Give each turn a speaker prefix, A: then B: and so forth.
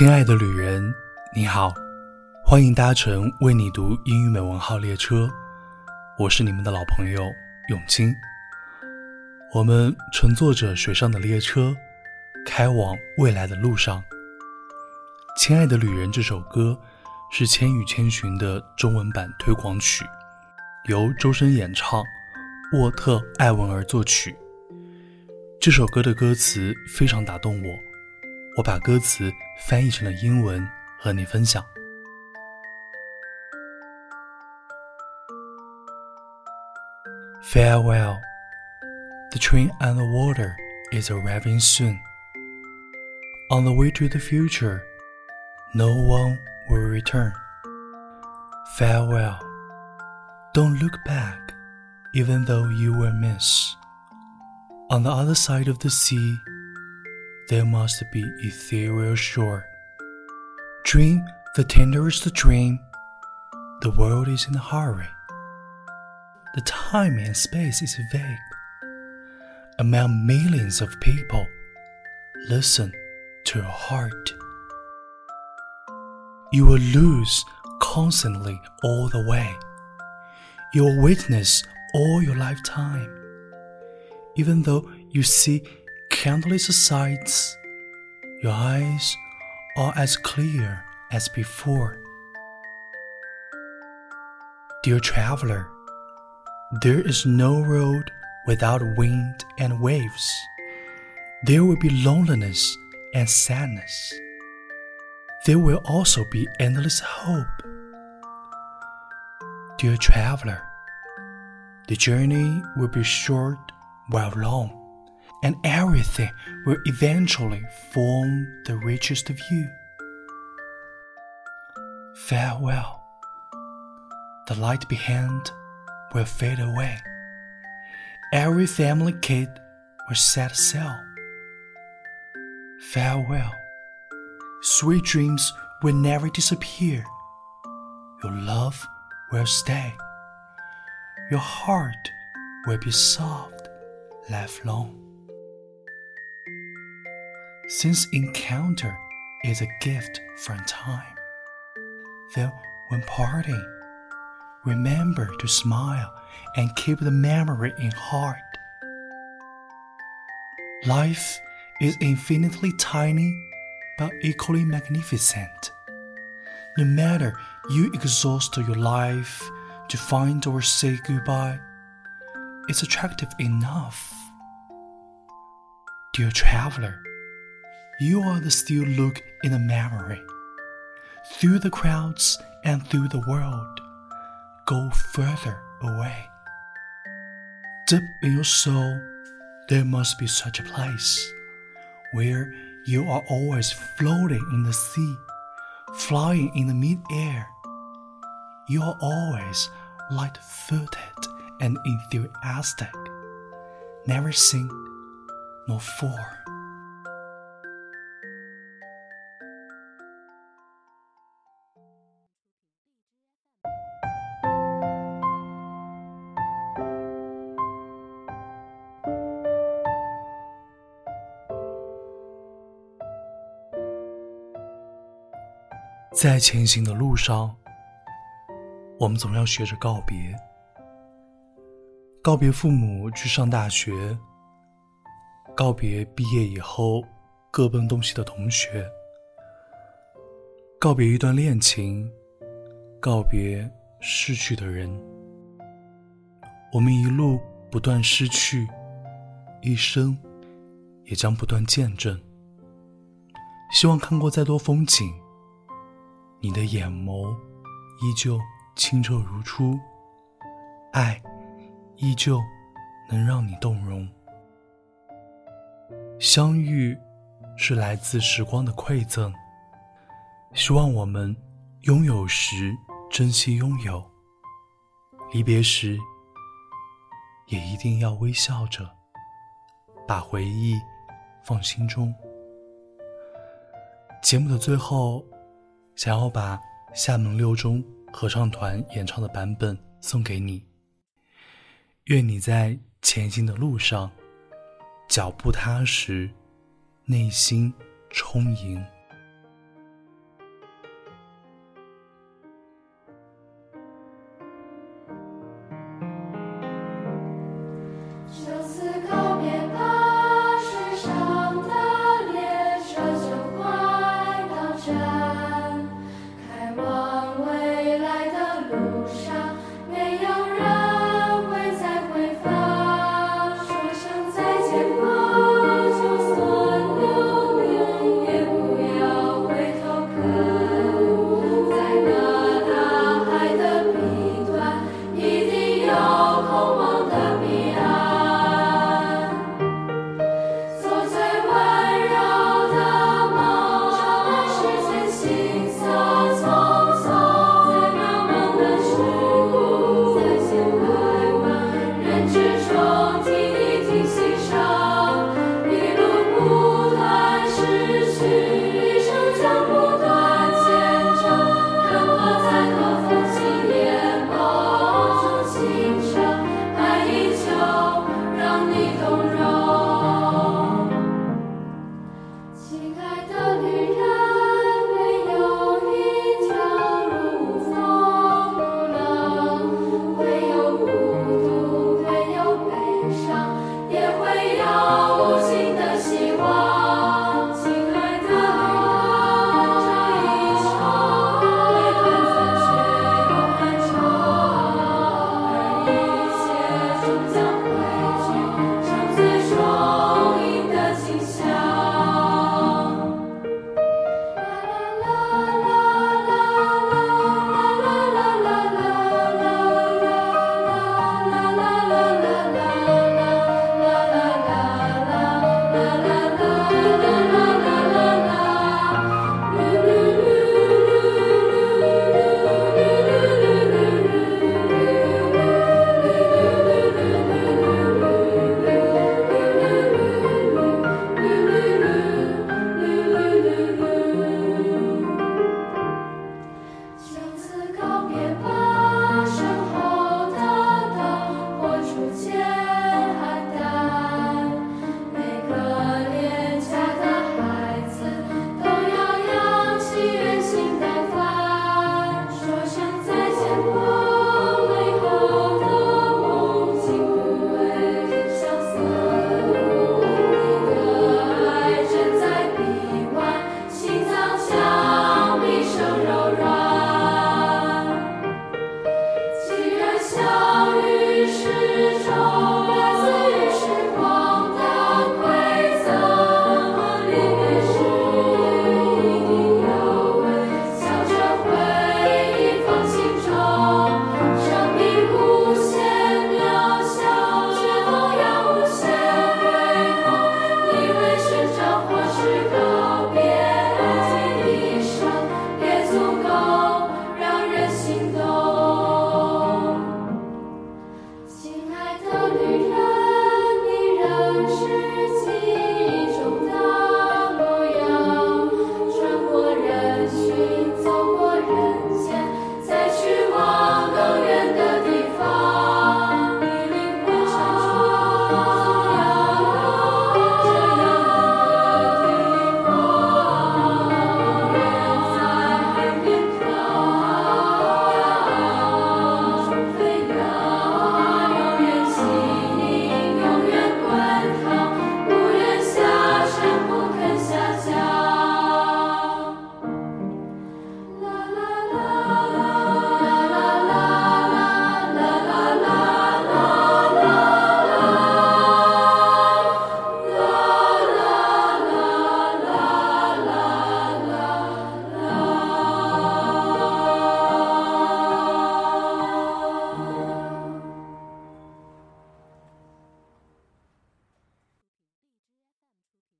A: 亲爱的旅人，你好，欢迎搭乘为你读英语美文号列车，我是你们的老朋友永清。我们乘坐着水上的列车，开往未来的路上。亲爱的旅人这首歌是《千与千寻》的中文版推广曲，由周深演唱，沃特·艾文儿作曲。这首歌的歌词非常打动我。我把歌词翻译成了英文和你分享。Farewell, the train on the water is arriving soon. On the way to the future, no one will return. Farewell, don't look back, even though you will miss. On the other side of the sea, there must be ethereal shore. Dream the tenderest dream. The world is in a hurry. The time and space is vague. Among millions of people, listen to your heart. You will lose constantly all the way. You will witness all your lifetime. Even though you see countless sights, your eyes are as clear as before. Dear traveler, there is no road without wind and waves. There will be loneliness and sadness. There will also be endless hope. Dear traveler, the journey will be short while long and everything will eventually form the richest view. Farewell. The light behind will fade away. Every family kid will set sail. Farewell. Sweet dreams will never disappear. Your love will stay. Your heart will be soft, lifelong. Since encounter is a gift from time, then when parting, remember to smile and keep the memory in heart. Life is infinitely tiny but equally magnificent. No matter you exhaust your life to find or say goodbye, it's attractive enough. Dear traveler, you are the still look in the memory. Through the crowds and through the world, go further away. Deep in your soul, there must be such a place where you are always floating in the sea, flying in the mid-air. You are always light-footed and enthusiastic, never sink nor fall. 在前行的路上，我们总要学着告别：告别父母去上大学，告别毕业以后各奔东西的同学，告别一段恋情，告别逝去的人。我们一路不断失去，一生也将不断见证。希望看过再多风景。你的眼眸依旧清澈如初，爱依旧能让你动容。相遇是来自时光的馈赠，希望我们拥有时珍惜拥有，离别时也一定要微笑着，把回忆放心中。节目的最后。想要把厦门六中合唱团演唱的版本送给你。愿你在前行的路上，脚步踏实，内心充盈。